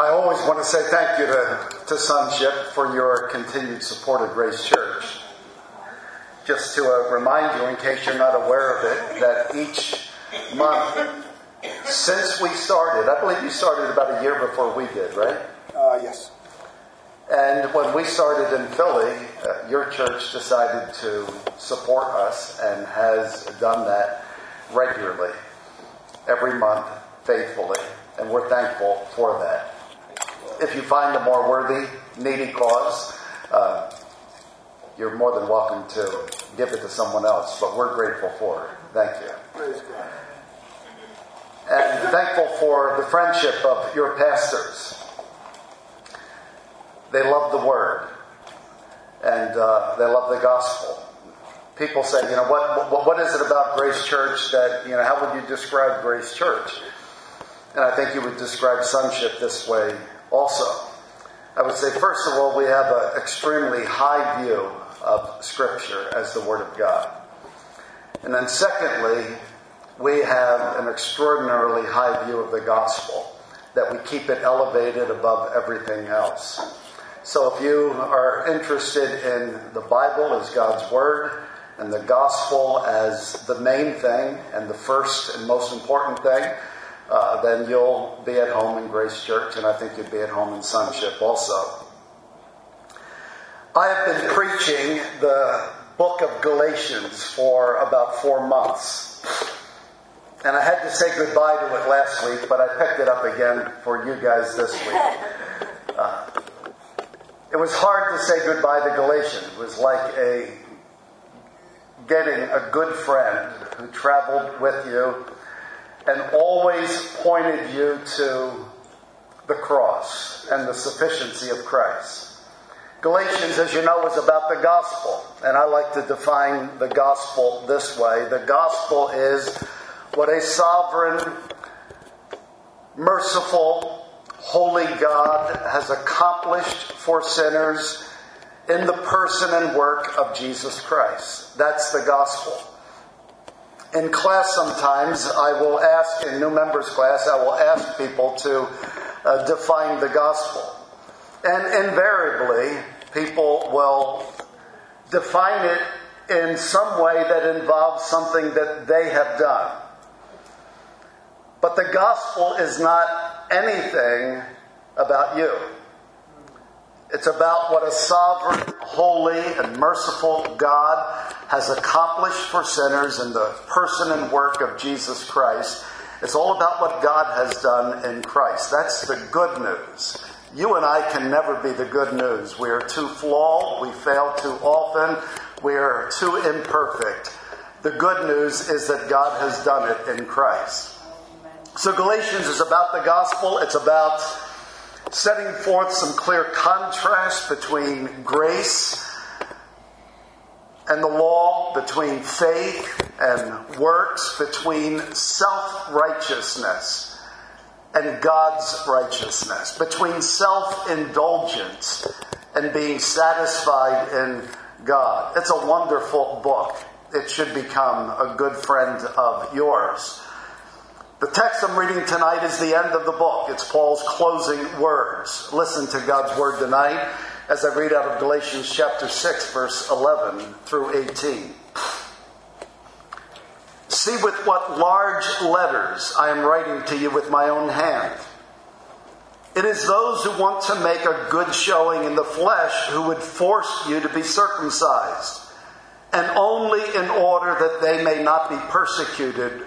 I always want to say thank you to, to Sonship for your continued support of Grace Church. Just to uh, remind you, in case you're not aware of it, that each month since we started, I believe you started about a year before we did, right? Uh, yes. And when we started in Philly, uh, your church decided to support us and has done that regularly, every month, faithfully. And we're thankful for that. If you find a more worthy, needy cause, uh, you're more than welcome to give it to someone else, but we're grateful for it. Thank you. Praise God. And thankful for the friendship of your pastors. They love the Word, and uh, they love the gospel. People say, you know, what, what, what is it about Grace Church that, you know, how would you describe Grace Church? And I think you would describe sonship this way also. I would say, first of all, we have an extremely high view of Scripture as the Word of God. And then, secondly, we have an extraordinarily high view of the gospel, that we keep it elevated above everything else. So, if you are interested in the Bible as God's Word and the gospel as the main thing and the first and most important thing, uh, then you'll be at home in Grace Church, and I think you'd be at home in Sonship also. I have been preaching the book of Galatians for about four months. And I had to say goodbye to it last week, but I picked it up again for you guys this week. Uh, it was hard to say goodbye to Galatians. It was like a getting a good friend who traveled with you and always pointed you to the cross and the sufficiency of Christ. Galatians, as you know, is about the gospel. And I like to define the gospel this way the gospel is what a sovereign, merciful, holy God has accomplished for sinners in the person and work of Jesus Christ. That's the gospel. In class, sometimes I will ask, in new members class, I will ask people to uh, define the gospel. And invariably, people will define it in some way that involves something that they have done. But the gospel is not anything about you. It's about what a sovereign, holy, and merciful God has accomplished for sinners in the person and work of Jesus Christ. It's all about what God has done in Christ. That's the good news. You and I can never be the good news. We are too flawed. We fail too often. We are too imperfect. The good news is that God has done it in Christ. So Galatians is about the gospel. It's about setting forth some clear contrast between grace and the law, between faith and works, between self righteousness and God's righteousness, between self indulgence and being satisfied in God. It's a wonderful book. It should become a good friend of yours. The text I'm reading tonight is the end of the book. It's Paul's closing words. Listen to God's word tonight as I read out of Galatians chapter 6, verse 11 through 18. See with what large letters I am writing to you with my own hand. It is those who want to make a good showing in the flesh who would force you to be circumcised and only in order that they may not be persecuted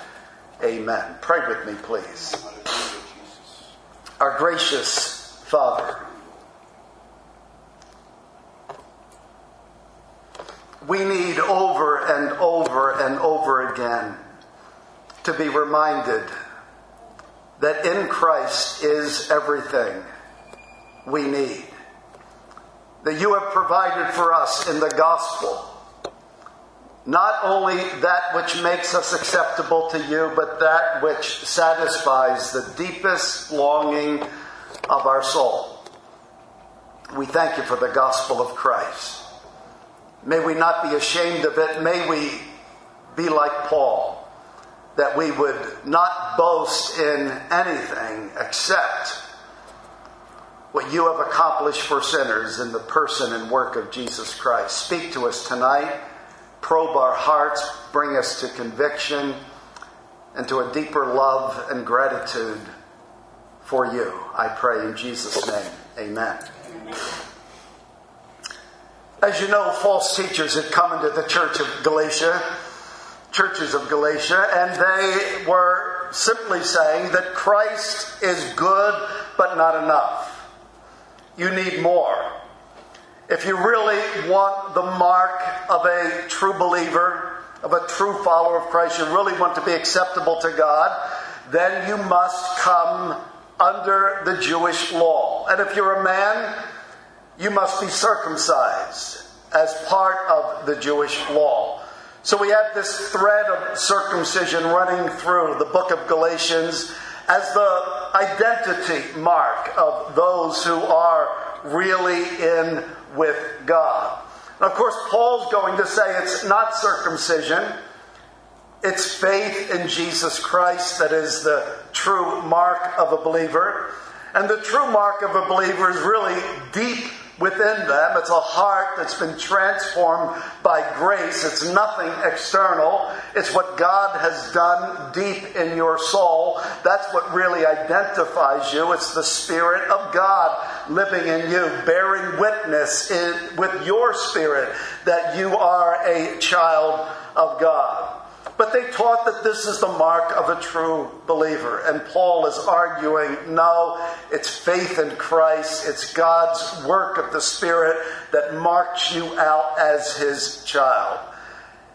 Amen. Pray with me, please. Our gracious Father, we need over and over and over again to be reminded that in Christ is everything we need. That you have provided for us in the gospel not only that which makes us acceptable to you, but that which satisfies the deepest longing of our soul. We thank you for the gospel of Christ. May we not be ashamed of it. May we be like Paul that we would not boast in anything except what you have accomplished for sinners in the person and work of Jesus Christ. Speak to us tonight, probe our hearts, bring us to conviction and to a deeper love and gratitude for you. I pray in Jesus' name. Amen. As you know, false teachers had come into the church of Galatia churches of Galatia, and they were simply saying that Christ is good, but not enough. You need more. If you really want the mark of a true believer, of a true follower of Christ, you really want to be acceptable to God, then you must come under the Jewish law. And if you're a man, you must be circumcised as part of the Jewish law. So we have this thread of circumcision running through the book of Galatians as the identity mark of those who are really in with God. Of course, Paul's going to say it's not circumcision, it's faith in Jesus Christ that is the true mark of a believer. And the true mark of a believer is really deep within them. It's a heart that's been transformed by grace. It's nothing external. It's what God has done deep in your soul. That's what really identifies you. It's the Spirit of God living in you, bearing witness in, with your spirit that you are a child of God. But they taught that this is the mark of a true believer. And Paul is arguing no, it's faith in Christ, it's God's work of the Spirit that marks you out as his child.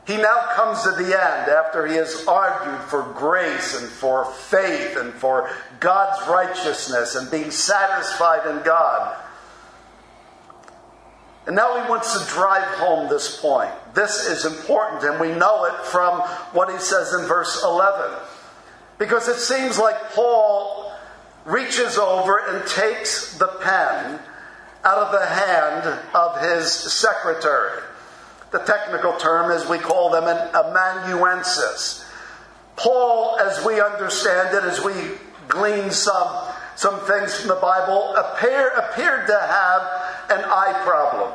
He now comes to the end after he has argued for grace and for faith and for God's righteousness and being satisfied in God. And now he wants to drive home this point. This is important, and we know it from what he says in verse 11. Because it seems like Paul reaches over and takes the pen out of the hand of his secretary. The technical term is we call them an amanuensis. Paul, as we understand it, as we glean some, some things from the Bible, appear, appeared to have an eye problem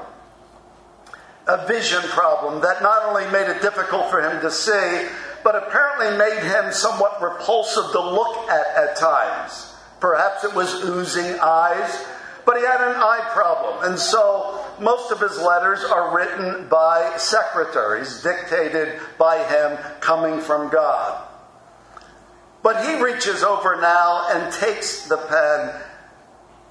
a vision problem that not only made it difficult for him to see, but apparently made him somewhat repulsive to look at at times. Perhaps it was oozing eyes, but he had an eye problem. And so most of his letters are written by secretaries, dictated by him, coming from God. But he reaches over now and takes the pen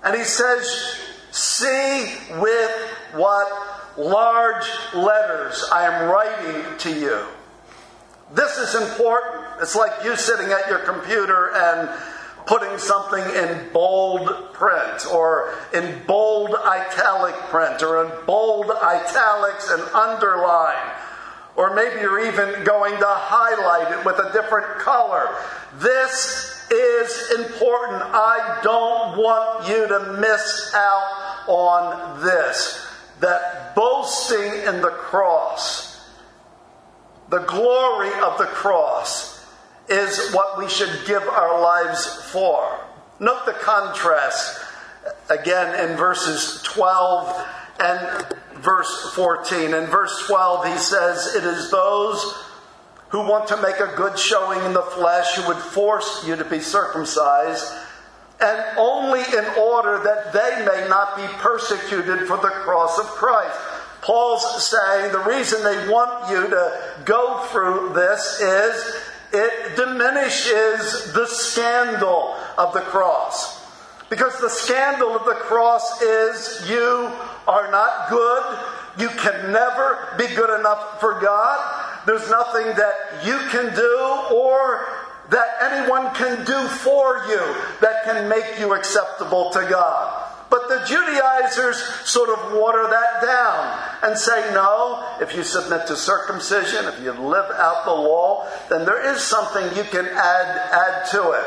and he says, See with what large letters I am writing to you. This is important. It's like you sitting at your computer and putting something in bold print or in bold italic print or in bold italics and underline. Or maybe you're even going to highlight it with a different color. This is important. I don't want you to miss out on this that boasting in the cross, the glory of the cross, is what we should give our lives for. Note the contrast again in verses 12 and verse 14. In verse 12, he says, It is those who want to make a good showing in the flesh who would force you to be circumcised and only in order that they may not be persecuted for the cross of Christ. Paul's saying the reason they want you to go through this is it diminishes the scandal of the cross. Because the scandal of the cross is you are not good. You can never be good enough for God. There's nothing that you can do or that anyone can do for you that can make you acceptable to God. But the Judaizers sort of water that down and say, no, if you submit to circumcision, if you live out the law, then there is something you can add, add to it.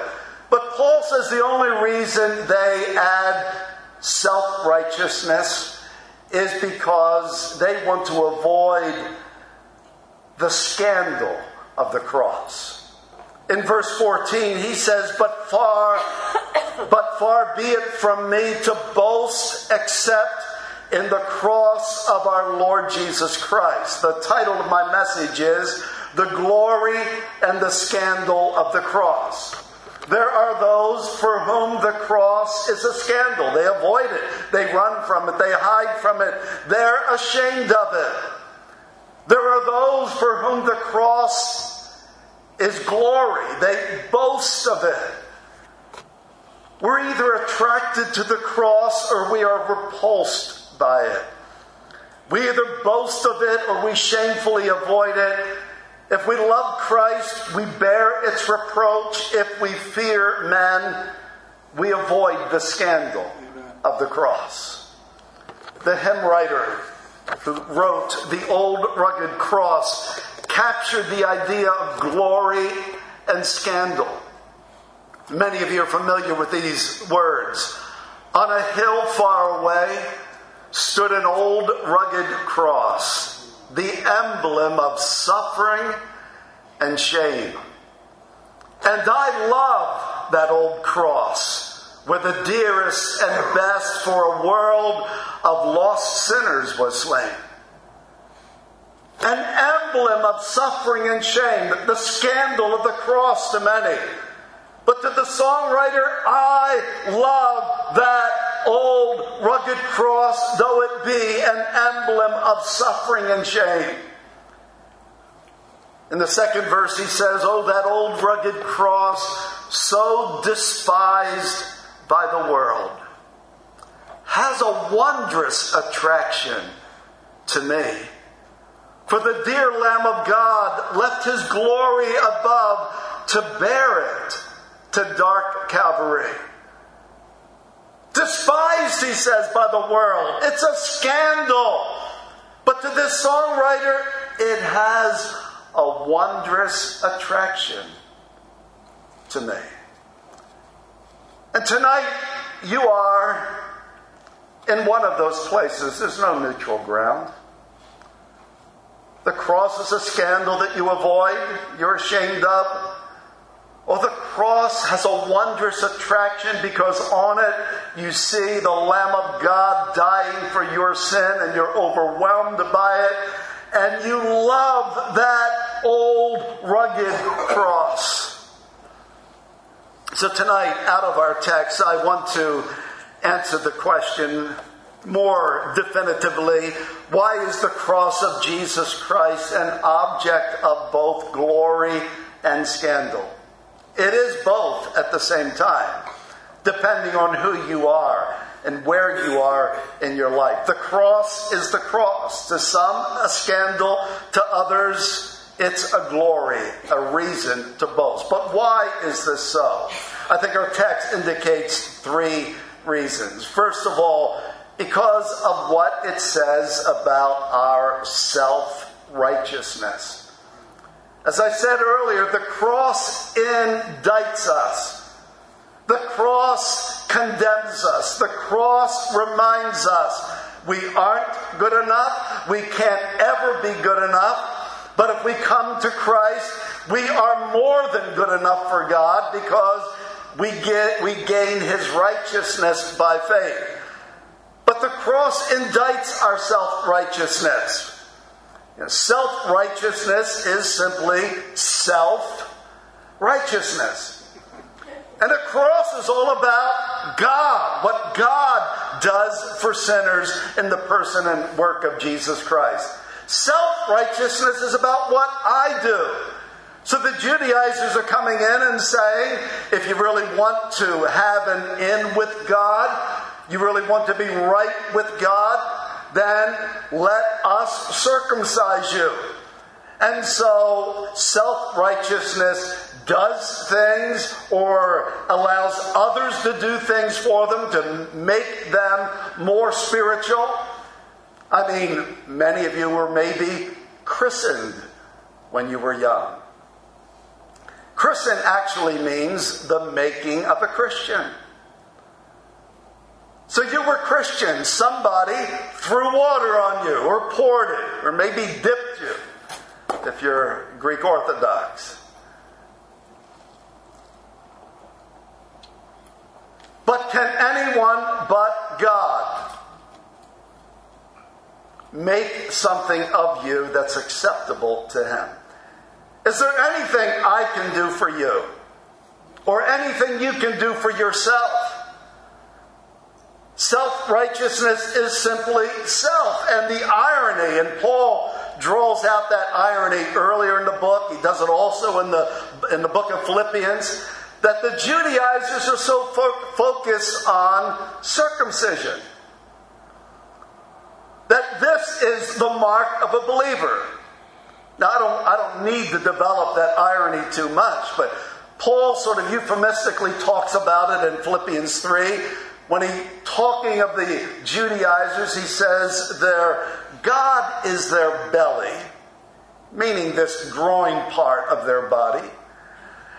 But Paul says the only reason they add self righteousness is because they want to avoid the scandal of the cross. In verse 14, he says, But far, but far be it from me to boast except in the cross of our Lord Jesus Christ. The title of my message is The Glory and the Scandal of the Cross. There are those for whom the cross is a scandal. They avoid it, they run from it, they hide from it, they're ashamed of it. There are those for whom the cross is glory. They boast of it. We're either attracted to the cross or we are repulsed by it. We either boast of it or we shamefully avoid it. If we love Christ, we bear its reproach. If we fear men, we avoid the scandal of the cross. The hymn writer who wrote The Old Rugged Cross captured the idea of glory and scandal. Many of you are familiar with these words. On a hill far away stood an old rugged cross, the emblem of suffering and shame. And I love that old cross where the dearest and best for a world of lost sinners was slain an emblem of suffering and shame, the scandal of the cross to many. But to the songwriter, I love that old rugged cross, though it be an emblem of suffering and shame. In the second verse, he says, Oh, that old rugged cross, so despised by the world, has a wondrous attraction to me. For the dear Lamb of God left his glory above to bear it to dark Calvary. Despised, he says, by the world. It's a scandal. But to this songwriter, it has a wondrous attraction to me. And tonight, you are in one of those places. There's no neutral ground. The cross is a scandal that you avoid, you're ashamed of. Or the cross has a wondrous attraction because on it you see the Lamb of God dying for your sin and you're overwhelmed by it. And you love that old rugged cross. So tonight, out of our text, I want to answer the question more definitively, why is the cross of Jesus Christ an object of both glory and scandal? It is both at the same time, depending on who you are and where you are in your life. The cross is the cross. To some, a scandal. To others, it's a glory, a reason to boast. But why is this so? I think our text indicates three reasons. First of all, because of what it says about our self righteousness. As I said earlier, the cross indicts us. The cross condemns us. The cross reminds us we aren't good enough. We can't ever be good enough. But if we come to Christ, we are more than good enough for God because we get we gain his righteousness by faith. But the cross indicts our self righteousness. You know, self righteousness is simply self righteousness. And the cross is all about God, what God does for sinners in the person and work of Jesus Christ. Self righteousness is about what I do. So the Judaizers are coming in and saying, if you really want to have an in with God, you really want to be right with God, then let us circumcise you. And so self righteousness does things or allows others to do things for them to make them more spiritual. I mean, many of you were maybe christened when you were young. Christen actually means the making of a Christian. So you were Christian. Somebody threw water on you, or poured it, or maybe dipped you, if you're Greek Orthodox. But can anyone but God make something of you that's acceptable to Him? Is there anything I can do for you? Or anything you can do for yourself? Self righteousness is simply self. And the irony, and Paul draws out that irony earlier in the book, he does it also in the, in the book of Philippians, that the Judaizers are so fo- focused on circumcision. That this is the mark of a believer. Now, I don't, I don't need to develop that irony too much, but Paul sort of euphemistically talks about it in Philippians 3 when he talking of the Judaizers, he says their God is their belly, meaning this growing part of their body,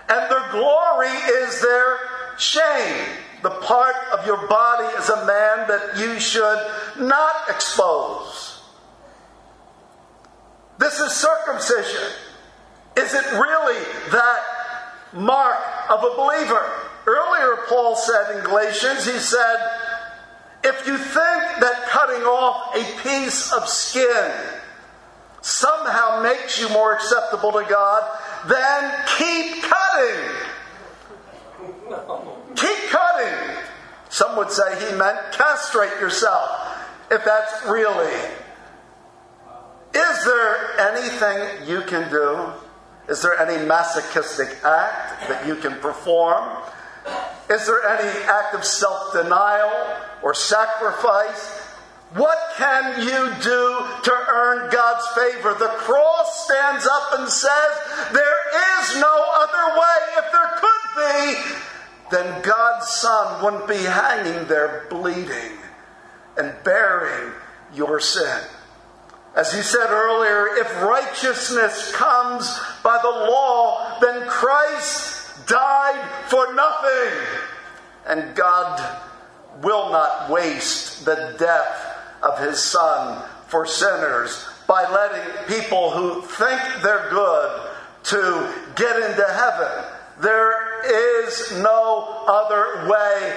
and their glory is their shame, the part of your body as a man that you should not expose. This is circumcision. Is it really that mark of a believer? Earlier, Paul said in Galatians, he said, if you think that cutting off a piece of skin somehow makes you more acceptable to God, then keep cutting. Keep cutting. Some would say he meant castrate yourself, if that's really. Is there anything you can do? Is there any masochistic act that you can perform is there any act of self denial or sacrifice? What can you do to earn God's favor? The cross stands up and says, There is no other way. If there could be, then God's Son wouldn't be hanging there bleeding and bearing your sin. As he said earlier, if righteousness comes by the law, then Christ died for nothing. And God will not waste the death of his son for sinners by letting people who think they're good to get into heaven. There is no other way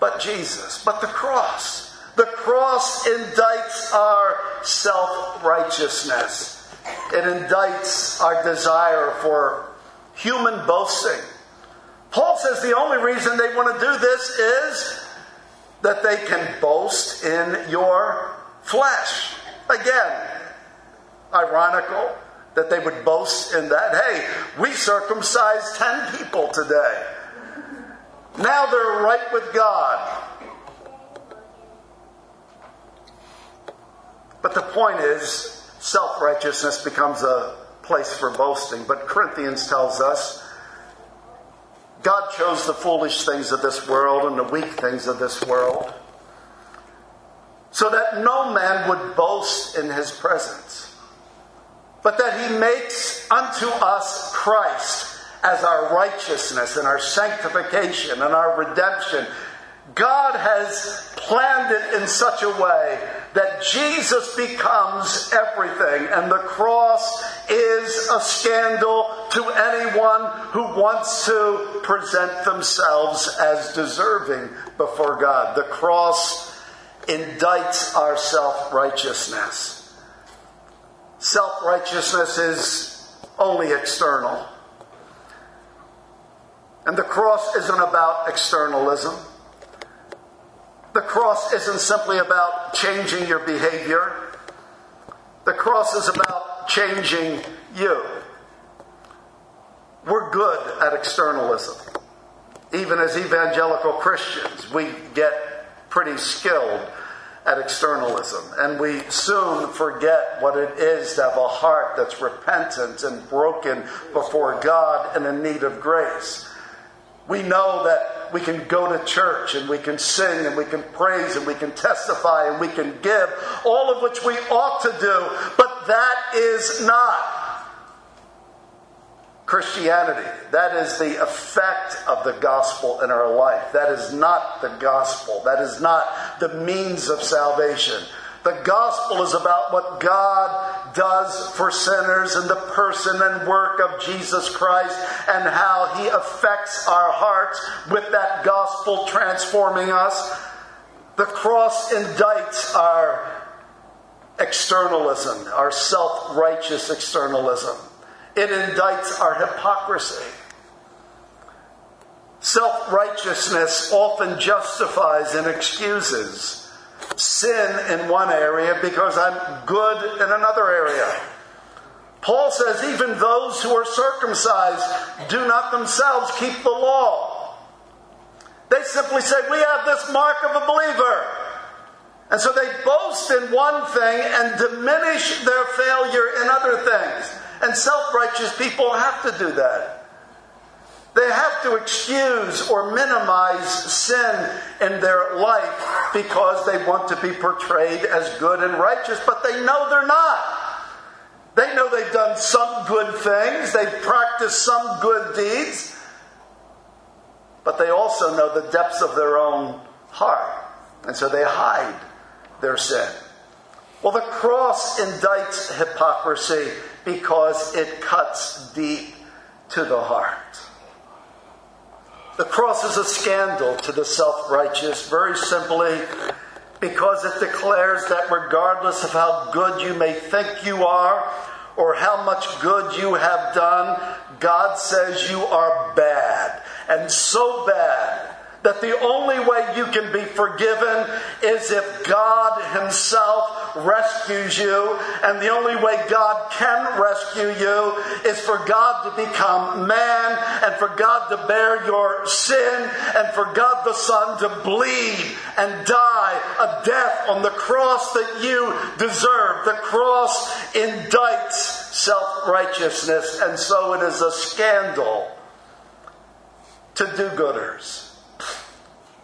but Jesus, but the cross. The cross indicts our self righteousness. It indicts our desire for human boasting. Paul says the only reason they want to do this is that they can boast in your flesh. Again, ironical that they would boast in that. Hey, we circumcised 10 people today. Now they're right with God. But the point is, self righteousness becomes a place for boasting. But Corinthians tells us God chose the foolish things of this world and the weak things of this world so that no man would boast in his presence, but that he makes unto us Christ as our righteousness and our sanctification and our redemption. God has planned it in such a way that Jesus becomes everything, and the cross is a scandal to anyone who wants to present themselves as deserving before God. The cross indicts our self righteousness. Self righteousness is only external. And the cross isn't about externalism. The cross isn't simply about changing your behavior. The cross is about changing you. We're good at externalism. Even as evangelical Christians, we get pretty skilled at externalism. And we soon forget what it is to have a heart that's repentant and broken before God and in need of grace. We know that we can go to church and we can sing and we can praise and we can testify and we can give, all of which we ought to do, but that is not Christianity. That is the effect of the gospel in our life. That is not the gospel. That is not the means of salvation. The gospel is about what God does for sinners and the person and work of Jesus Christ and how he affects our hearts with that gospel transforming us. The cross indicts our externalism, our self righteous externalism. It indicts our hypocrisy. Self righteousness often justifies and excuses sin in one area because I'm good in another area. Paul says, even those who are circumcised do not themselves keep the law. They simply say, We have this mark of a believer. And so they boast in one thing and diminish their failure in other things. And self righteous people have to do that. They have to excuse or minimize sin in their life because they want to be portrayed as good and righteous, but they know they're not. They know they've done some good things, they've practiced some good deeds, but they also know the depths of their own heart. And so they hide their sin. Well, the cross indicts hypocrisy because it cuts deep to the heart. The cross is a scandal to the self righteous, very simply because it declares that regardless of how good you may think you are or how much good you have done, God says you are bad. And so bad that the only way you can be forgiven is if God Himself rescues you, and the only way God can rescue you is for God to become man, and for God to bear your sin, and for God the Son to bleed and die a death on the cross that you deserve. The cross indicts self righteousness, and so it is a scandal to do gooders.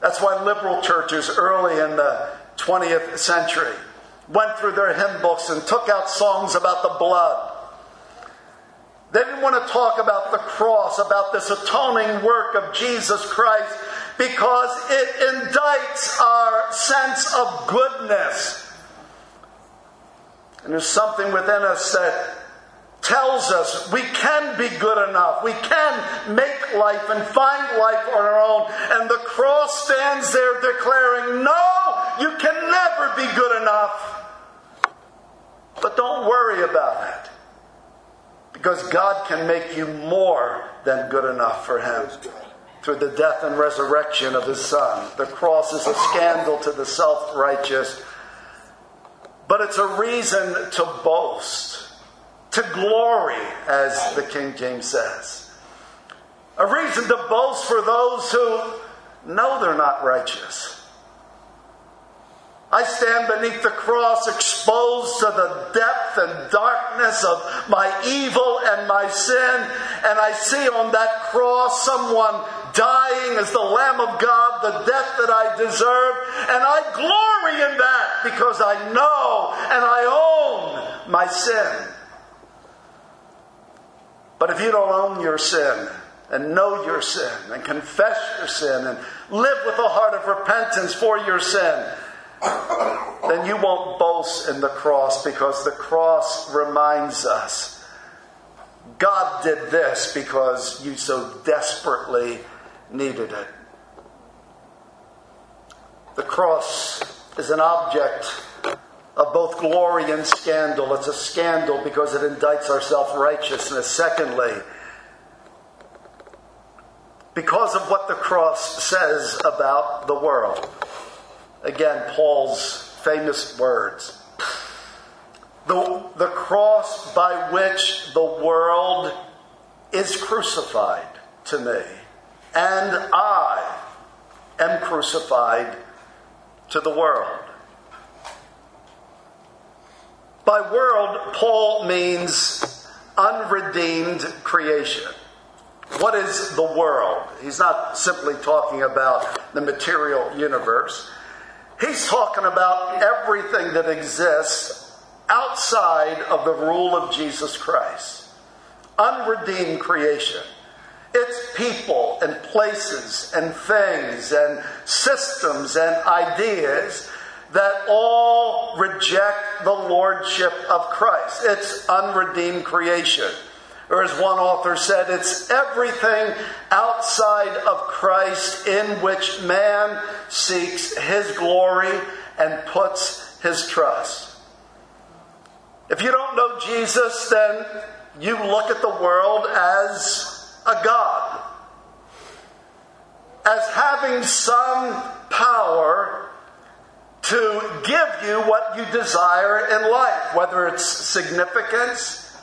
That's why liberal churches early in the 20th century went through their hymn books and took out songs about the blood. They didn't want to talk about the cross, about this atoning work of Jesus Christ, because it indicts our sense of goodness. And there's something within us that tells us we can be good enough. We can make life and find life on our own. And the cross stands there declaring, no, you can never be good enough. But don't worry about it. Because God can make you more than good enough for Him through the death and resurrection of His Son. The cross is a scandal to the self righteous, but it's a reason to boast to glory, as the King James says. A reason to boast for those who know they're not righteous. I stand beneath the cross exposed to the depth and darkness of my evil and my sin, and I see on that cross someone dying as the Lamb of God, the death that I deserve, and I glory in that because I know and I own my sin. But if you don't own your sin and know your sin and confess your sin and live with a heart of repentance for your sin, then you won't boast in the cross because the cross reminds us God did this because you so desperately needed it. The cross is an object of both glory and scandal. It's a scandal because it indicts our self righteousness. Secondly, because of what the cross says about the world. Again, Paul's famous words. The, the cross by which the world is crucified to me, and I am crucified to the world. By world, Paul means unredeemed creation. What is the world? He's not simply talking about the material universe. He's talking about everything that exists outside of the rule of Jesus Christ. Unredeemed creation. It's people and places and things and systems and ideas that all reject the lordship of Christ. It's unredeemed creation. Or, as one author said, it's everything outside of Christ in which man seeks his glory and puts his trust. If you don't know Jesus, then you look at the world as a God, as having some power to give you what you desire in life, whether it's significance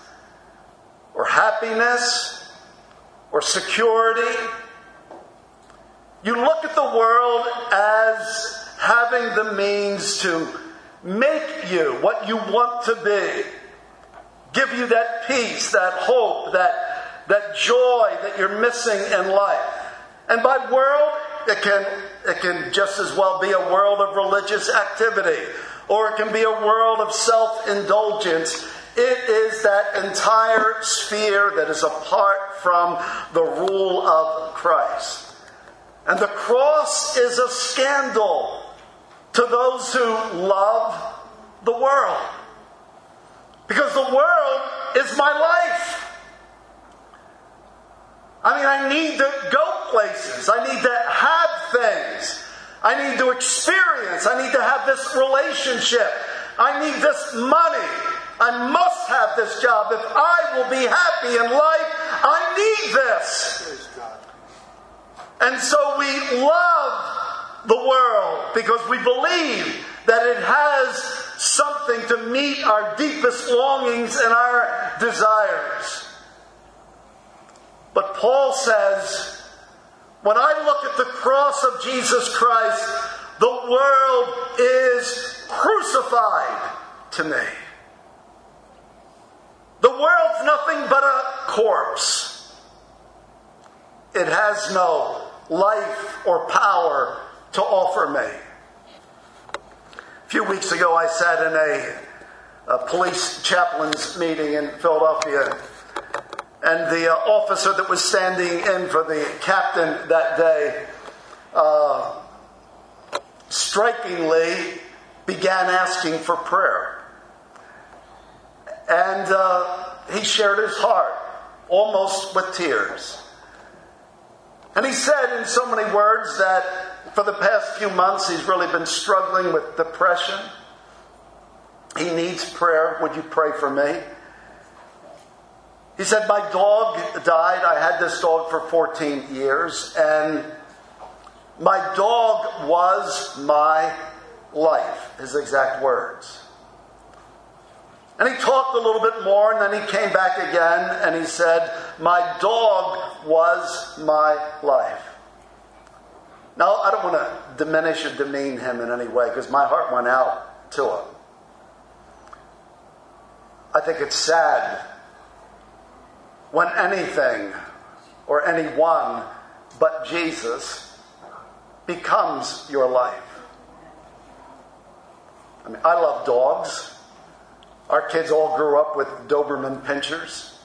or happiness or security. You look at the world as having the means to make you what you want to be, give you that peace, that hope, that, that joy that you're missing in life. And by world, it can, it can just as well be a world of religious activity, or it can be a world of self indulgence it is that entire sphere that is apart from the rule of Christ. And the cross is a scandal to those who love the world. Because the world is my life. I mean, I need to go places. I need to have things. I need to experience. I need to have this relationship. I need this money. I must have this job. If I will be happy in life, I need this. And so we love the world because we believe that it has something to meet our deepest longings and our desires. But Paul says, when I look at the cross of Jesus Christ, the world is crucified to me. The world's nothing but a corpse. It has no life or power to offer me. A few weeks ago, I sat in a, a police chaplain's meeting in Philadelphia, and the uh, officer that was standing in for the captain that day uh, strikingly began asking for prayer. And uh, he shared his heart, almost with tears. And he said in so many words that for the past few months he's really been struggling with depression. He needs prayer. Would you pray for me? He said, My dog died. I had this dog for 14 years, and my dog was my life, his exact words. And he talked a little bit more, and then he came back again and he said, My dog was my life. Now, I don't want to diminish or demean him in any way because my heart went out to him. I think it's sad when anything or anyone but Jesus becomes your life. I mean, I love dogs. Our kids all grew up with Doberman pinschers,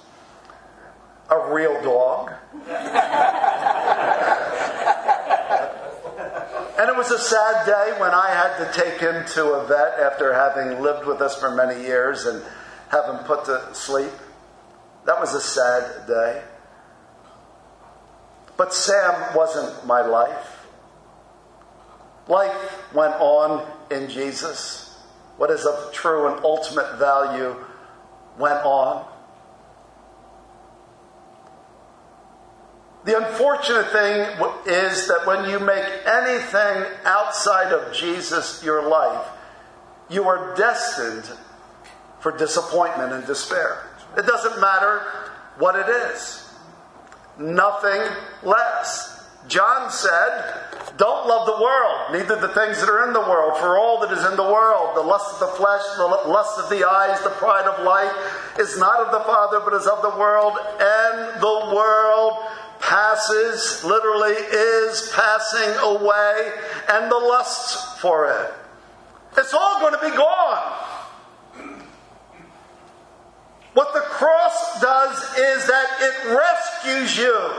a real dog. and it was a sad day when I had to take him to a vet after having lived with us for many years and have him put to sleep. That was a sad day. But Sam wasn't my life. Life went on in Jesus what is of true and ultimate value went on. The unfortunate thing is that when you make anything outside of Jesus your life, you are destined for disappointment and despair. It doesn't matter what it is, nothing less. John said, Don't love the world, neither the things that are in the world, for all that is in the world, the lust of the flesh, the lust of the eyes, the pride of life, is not of the Father, but is of the world, and the world passes, literally is passing away, and the lusts for it. It's all going to be gone. What the cross does is that it rescues you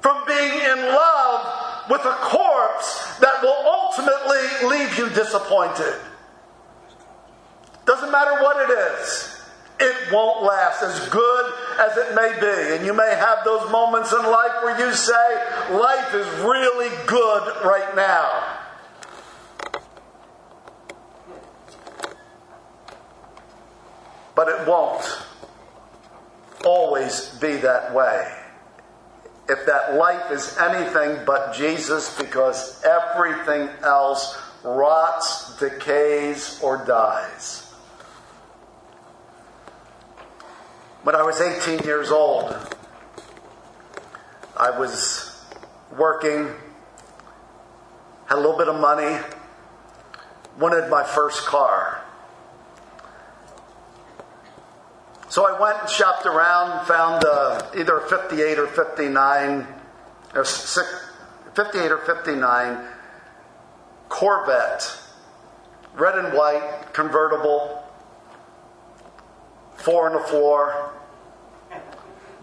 from being in love with a corpse that will ultimately leave you disappointed. Doesn't matter what it is, it won't last as good as it may be. And you may have those moments in life where you say, Life is really good right now. But it won't always be that way. If that life is anything but Jesus, because everything else rots, decays, or dies. When I was 18 years old, I was working, had a little bit of money, wanted my first car. So I went and shopped around, and found uh, either a 58 or 59, or 58 or 59 Corvette, red and white, convertible, four on the floor,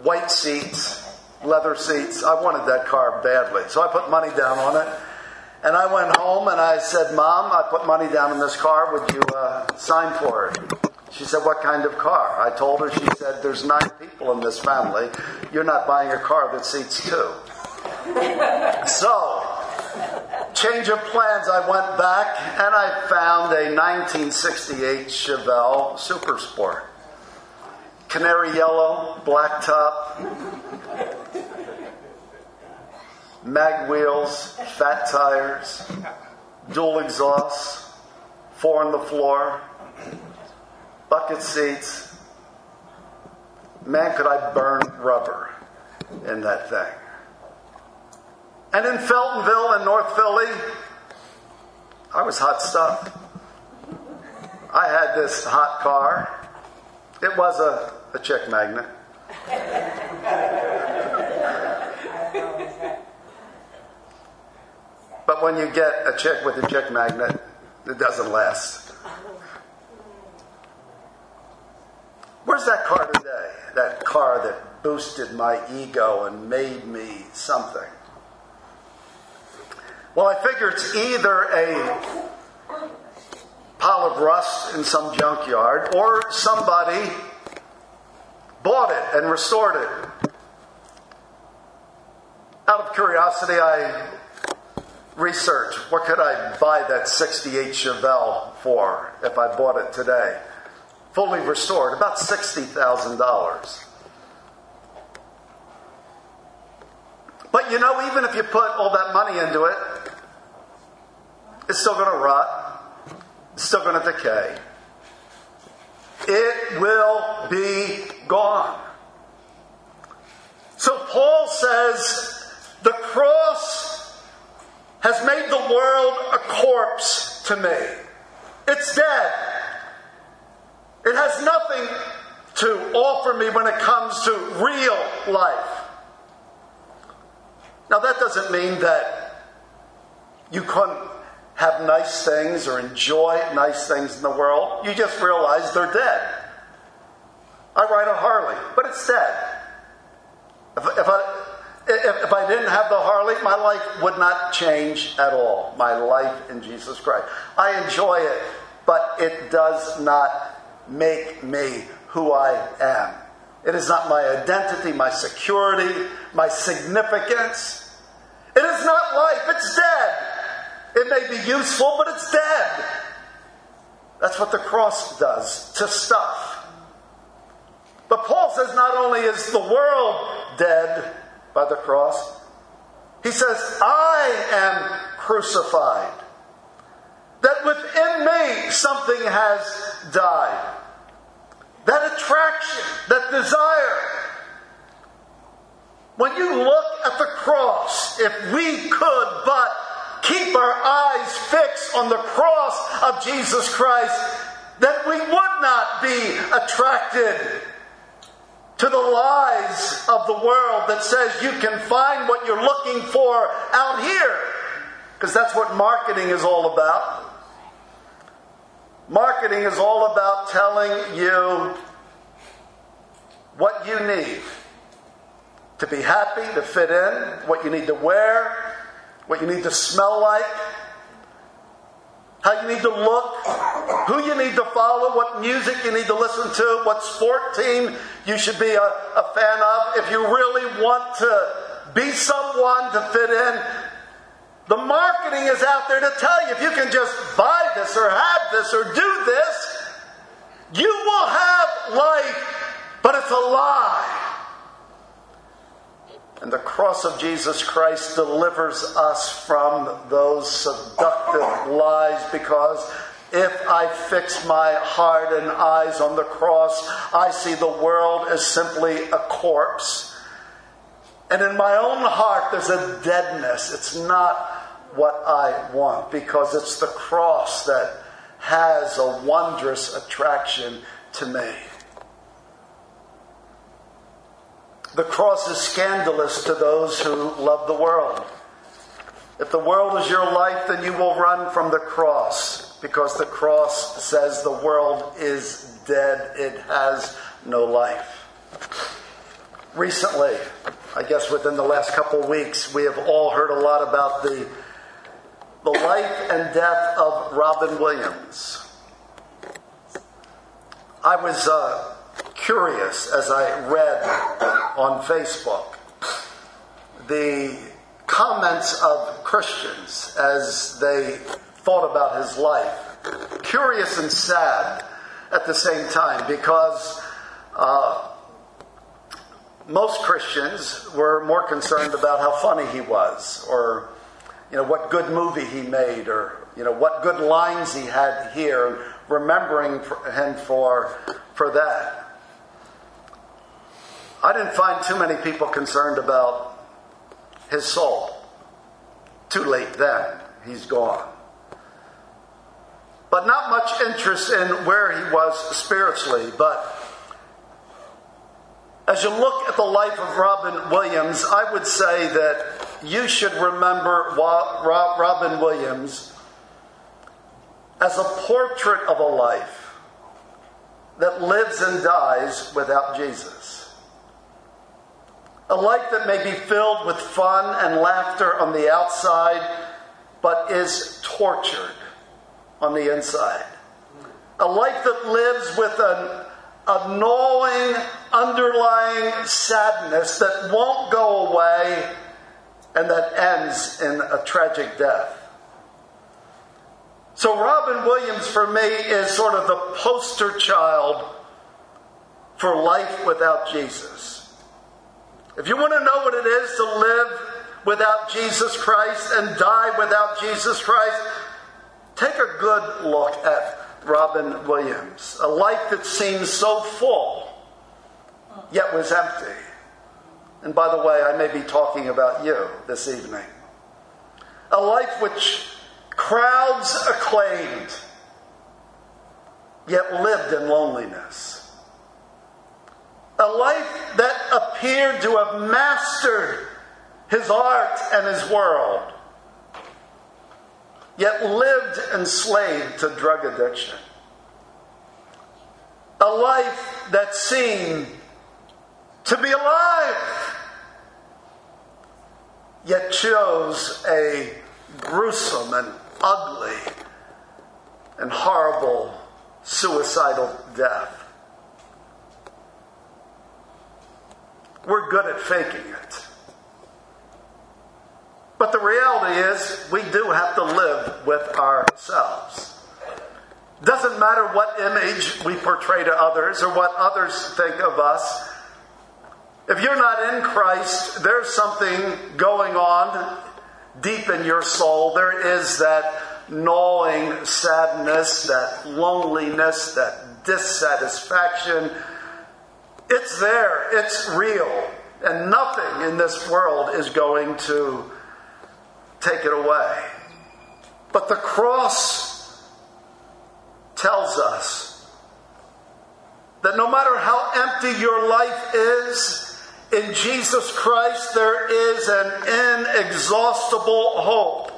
white seats, leather seats. I wanted that car badly. So I put money down on it. And I went home and I said, Mom, I put money down in this car. Would you uh, sign for it? She said, What kind of car? I told her, she said, There's nine people in this family. You're not buying a car that seats two. so, change of plans, I went back and I found a 1968 Chevelle Super Sport. Canary yellow, black top, mag wheels, fat tires, dual exhausts, four on the floor bucket seats. Man, could I burn rubber in that thing. And in Feltonville in North Philly, I was hot stuff. I had this hot car. It was a, a magnet. but when you get a chick with a chick magnet, it doesn't last. Where's that car today? That car that boosted my ego and made me something. Well, I figure it's either a pile of rust in some junkyard or somebody bought it and restored it. Out of curiosity, I researched what could I buy that 68 Chevelle for if I bought it today fully restored, about $60,000. But you know, even if you put all that money into it, it's still going to rot, it's still going to decay. It will be gone. So Paul says the cross has made the world a corpse to me. It's dead. It has nothing to offer me when it comes to real life. Now, that doesn't mean that you couldn't have nice things or enjoy nice things in the world. You just realize they're dead. I ride a Harley, but it's dead. If, if I, if, if, I didn't have the Harley, my life would not change at all. My life in Jesus Christ. I enjoy it, but it does not make me who I am. It is not my identity, my security, my significance. It is not life, it's dead. It may be useful, but it's dead. That's what the cross does to stuff. But Paul says not only is the world dead, by the cross? He says, I am crucified. That within me something has died. That attraction, that desire. When you look at the cross, if we could but keep our eyes fixed on the cross of Jesus Christ, then we would not be attracted to the lies of the world that says you can find what you're looking for out here. Because that's what marketing is all about. Marketing is all about telling you what you need to be happy, to fit in, what you need to wear, what you need to smell like, how you need to look, who you need to follow, what music you need to listen to, what sport team you should be a, a fan of. If you really want to be someone to fit in, the marketing is out there to tell you if you can just buy this or have this or do this, you will have life, but it's a lie. And the cross of Jesus Christ delivers us from those seductive lies because if I fix my heart and eyes on the cross, I see the world as simply a corpse. And in my own heart, there's a deadness. It's not what I want because it's the cross that has a wondrous attraction to me. The cross is scandalous to those who love the world. If the world is your life, then you will run from the cross because the cross says the world is dead, it has no life. Recently, I guess within the last couple of weeks, we have all heard a lot about the, the life and death of Robin Williams. I was uh, curious as I read on Facebook the comments of Christians as they thought about his life. Curious and sad at the same time because uh, most Christians were more concerned about how funny he was or you know what good movie he made or you know what good lines he had here remembering him for for that I didn't find too many people concerned about his soul. Too late then. He's gone. But not much interest in where he was spiritually. But as you look at the life of Robin Williams, I would say that you should remember Robin Williams as a portrait of a life that lives and dies without Jesus. A life that may be filled with fun and laughter on the outside, but is tortured on the inside. A life that lives with an, a gnawing, underlying sadness that won't go away and that ends in a tragic death. So, Robin Williams for me is sort of the poster child for life without Jesus. If you want to know what it is to live without Jesus Christ and die without Jesus Christ, take a good look at Robin Williams. A life that seems so full, yet was empty. And by the way, I may be talking about you this evening. A life which crowds acclaimed, yet lived in loneliness. A life that appeared to have mastered his art and his world, yet lived enslaved to drug addiction. A life that seemed to be alive, yet chose a gruesome and ugly and horrible suicidal death. We're good at faking it. But the reality is, we do have to live with ourselves. Doesn't matter what image we portray to others or what others think of us. If you're not in Christ, there's something going on deep in your soul. There is that gnawing sadness, that loneliness, that dissatisfaction. It's there, it's real, and nothing in this world is going to take it away. But the cross tells us that no matter how empty your life is, in Jesus Christ there is an inexhaustible hope.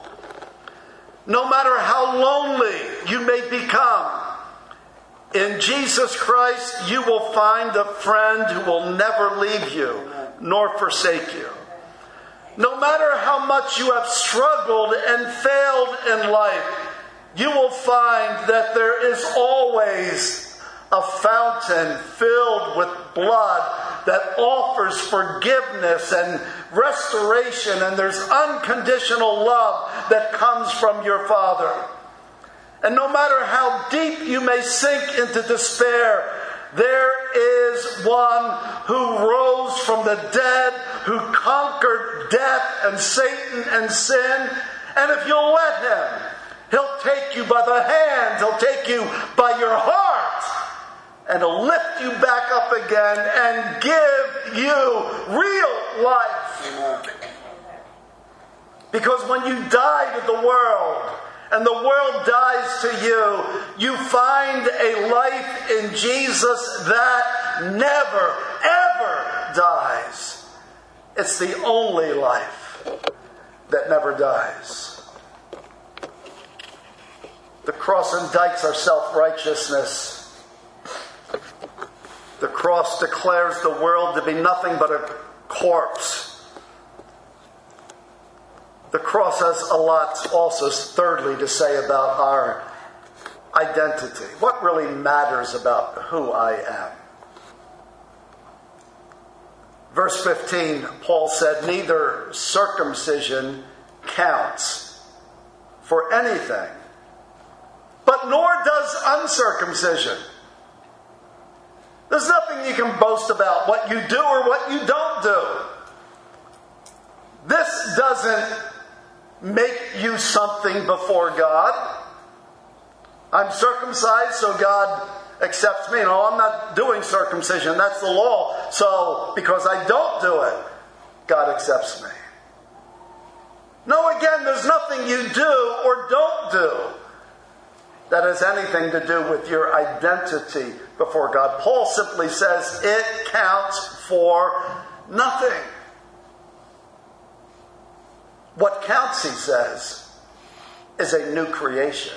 No matter how lonely you may become, in Jesus Christ you will find a friend who will never leave you nor forsake you. No matter how much you have struggled and failed in life, you will find that there is always a fountain filled with blood that offers forgiveness and restoration, and there's unconditional love that comes from your Father. And no matter how deep you may sink into despair, there is one who rose from the dead, who conquered death and Satan and sin. And if you'll let him, he'll take you by the hand, he'll take you by your heart and to lift you back up again and give you real life. Because when you die to the world and the world dies to you, you find a life in Jesus that never, ever dies. It's the only life that never dies. The cross indicts our self righteousness the cross declares the world to be nothing but a corpse. The cross has a lot also, thirdly, to say about our identity. What really matters about who I am? Verse 15, Paul said, Neither circumcision counts for anything, but nor does uncircumcision. There's nothing you can boast about what you do or what you don't do. This doesn't make you something before God. I'm circumcised, so God accepts me. No, I'm not doing circumcision. That's the law. So, because I don't do it, God accepts me. No, again, there's nothing you do or don't do that has anything to do with your identity before God. Paul simply says it counts for nothing. What counts, he says, is a new creation.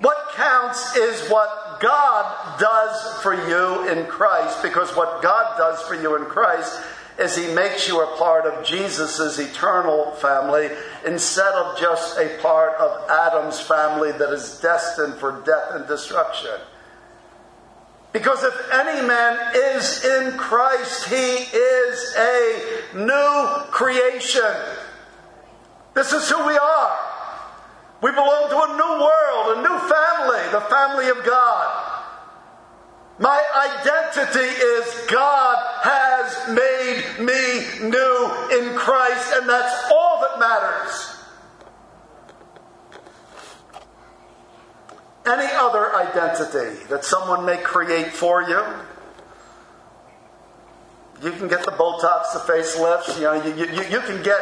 What counts is what God does for you in Christ, because what God does for you in Christ is He makes you a part of Jesus' eternal family instead of just a part of Adam's family that is destined for death and destruction. Because if any man is in Christ, he is a new creation. This is who we are. We belong to a new world, a new family, the family of God. My identity is God has made me new in Christ, and that's all that matters. Any other identity that someone may create for you, you can get the Botox, the facelifts, you know, you, you, you can get,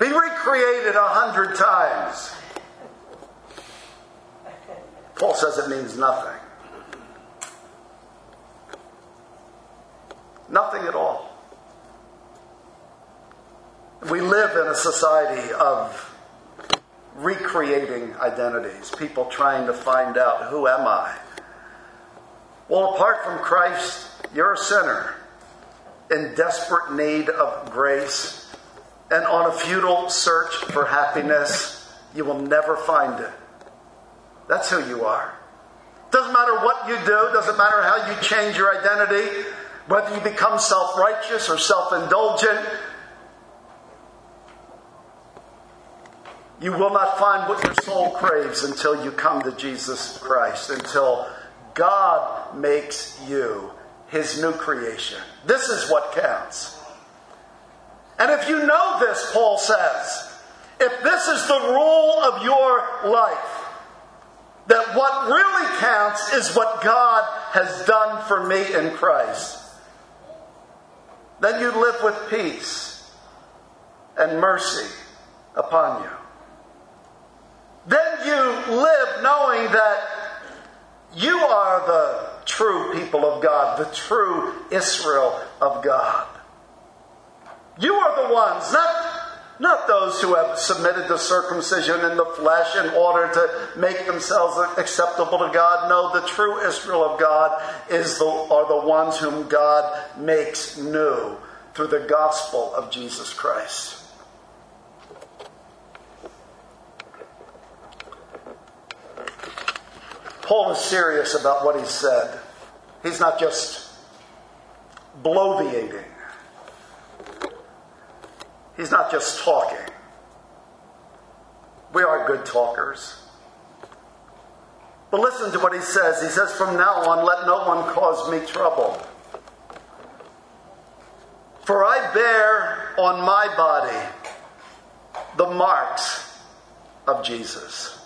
be recreated a hundred times. Paul says it means nothing. Nothing at all. We live in a society of recreating identities, people trying to find out who am I? Well, apart from Christ, you're a sinner in desperate need of grace and on a futile search for happiness. You will never find it. That's who you are. Doesn't matter what you do, doesn't matter how you change your identity, whether you become self righteous or self indulgent, you will not find what your soul craves until you come to Jesus Christ, until God makes you his new creation. This is what counts. And if you know this, Paul says, if this is the rule of your life, that what really counts is what God has done for me in Christ, then you live with peace and mercy upon you. Then you live knowing that you are the true people of God, the true Israel of God. You are the ones, not not those who have submitted to circumcision in the flesh in order to make themselves acceptable to God. No, the true Israel of God is the, are the ones whom God makes new through the gospel of Jesus Christ. Paul is serious about what he said. He's not just bloviating. He's not just talking. We are good talkers. But listen to what he says. He says, From now on, let no one cause me trouble. For I bear on my body the marks of Jesus.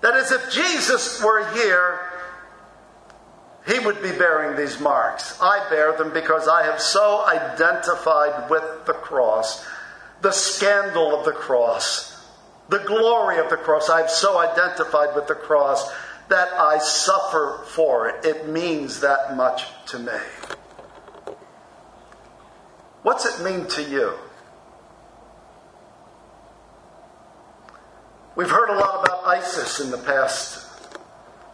That is, if Jesus were here, he would be bearing these marks. I bear them because I have so identified with the cross, the scandal of the cross, the glory of the cross. I have so identified with the cross that I suffer for it. It means that much to me. What's it mean to you? We've heard a lot about ISIS in the past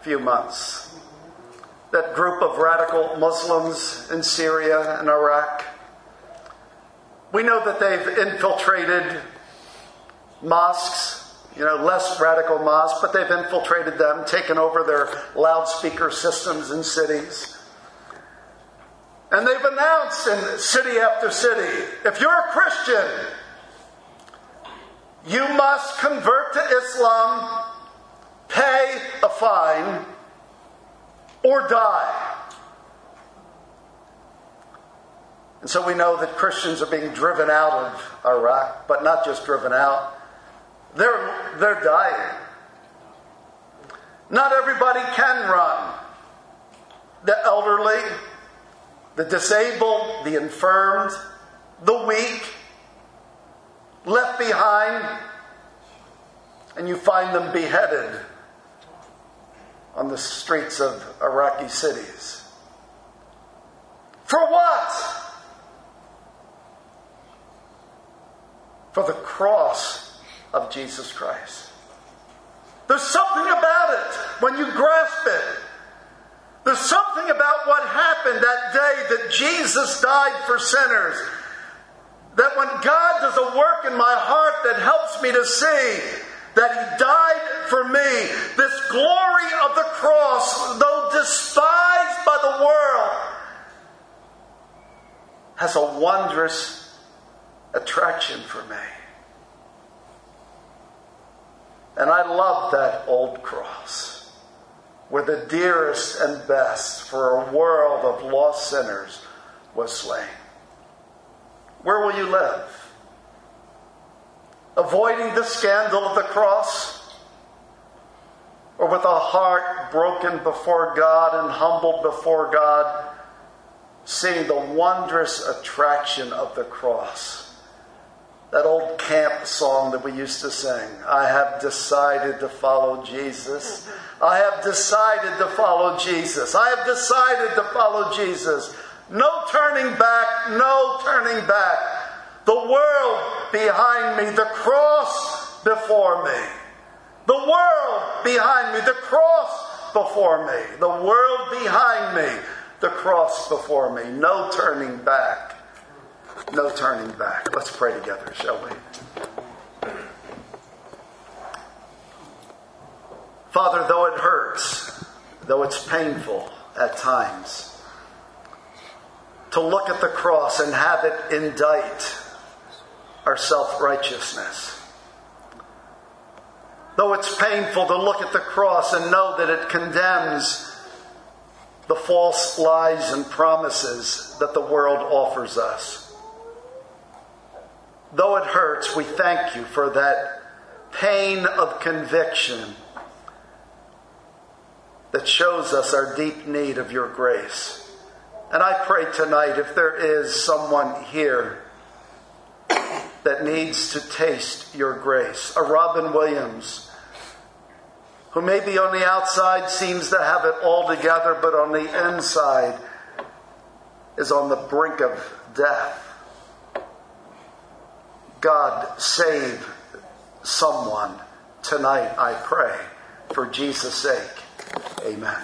few months that group of radical Muslims in Syria and Iraq. We know that they've infiltrated mosques, you know, less radical mosques, but they've infiltrated them, taken over their loudspeaker systems in cities. And they've announced in city after city if you're a Christian, you must convert to Islam, pay a fine, or die. And so we know that Christians are being driven out of Iraq, but not just driven out, they're, they're dying. Not everybody can run. The elderly, the disabled, the infirmed, the weak, left behind, and you find them beheaded on the streets of Iraqi cities. For what? For the cross of Jesus Christ. There's something about it when you grasp it. There's something about what happened that day that Jesus died for sinners. That when God does a work in my heart that helps me to see that He died for me. This glory of the cross, though despised by the world, has a wondrous attraction for me. And I love that old cross where the dearest and best for a world of lost sinners was slain. Where will you live? Avoiding the scandal of the cross? or with a heart broken before God and humbled before God, seeing the wondrous attraction of the cross. That old camp song that we used to sing I have decided to follow Jesus. I have decided to follow Jesus. I have decided to follow Jesus. No turning back, no turning back. The world behind me, the cross before me. The world behind me, the cross before me. The world behind me, the cross before me. No turning back. No turning back. Let's pray together, shall we? Father, though it hurts, though it's painful at times, to look at the cross and have it indict our self righteousness Though it's painful to look at the cross and know that it condemns the false lies and promises that the world offers us. Though it hurts, we thank you for that pain of conviction that shows us our deep need of your grace. And I pray tonight if there is someone here that needs to taste your grace, a Robin Williams who maybe on the outside seems to have it all together, but on the inside is on the brink of death. God, save someone tonight, I pray, for Jesus' sake. Amen.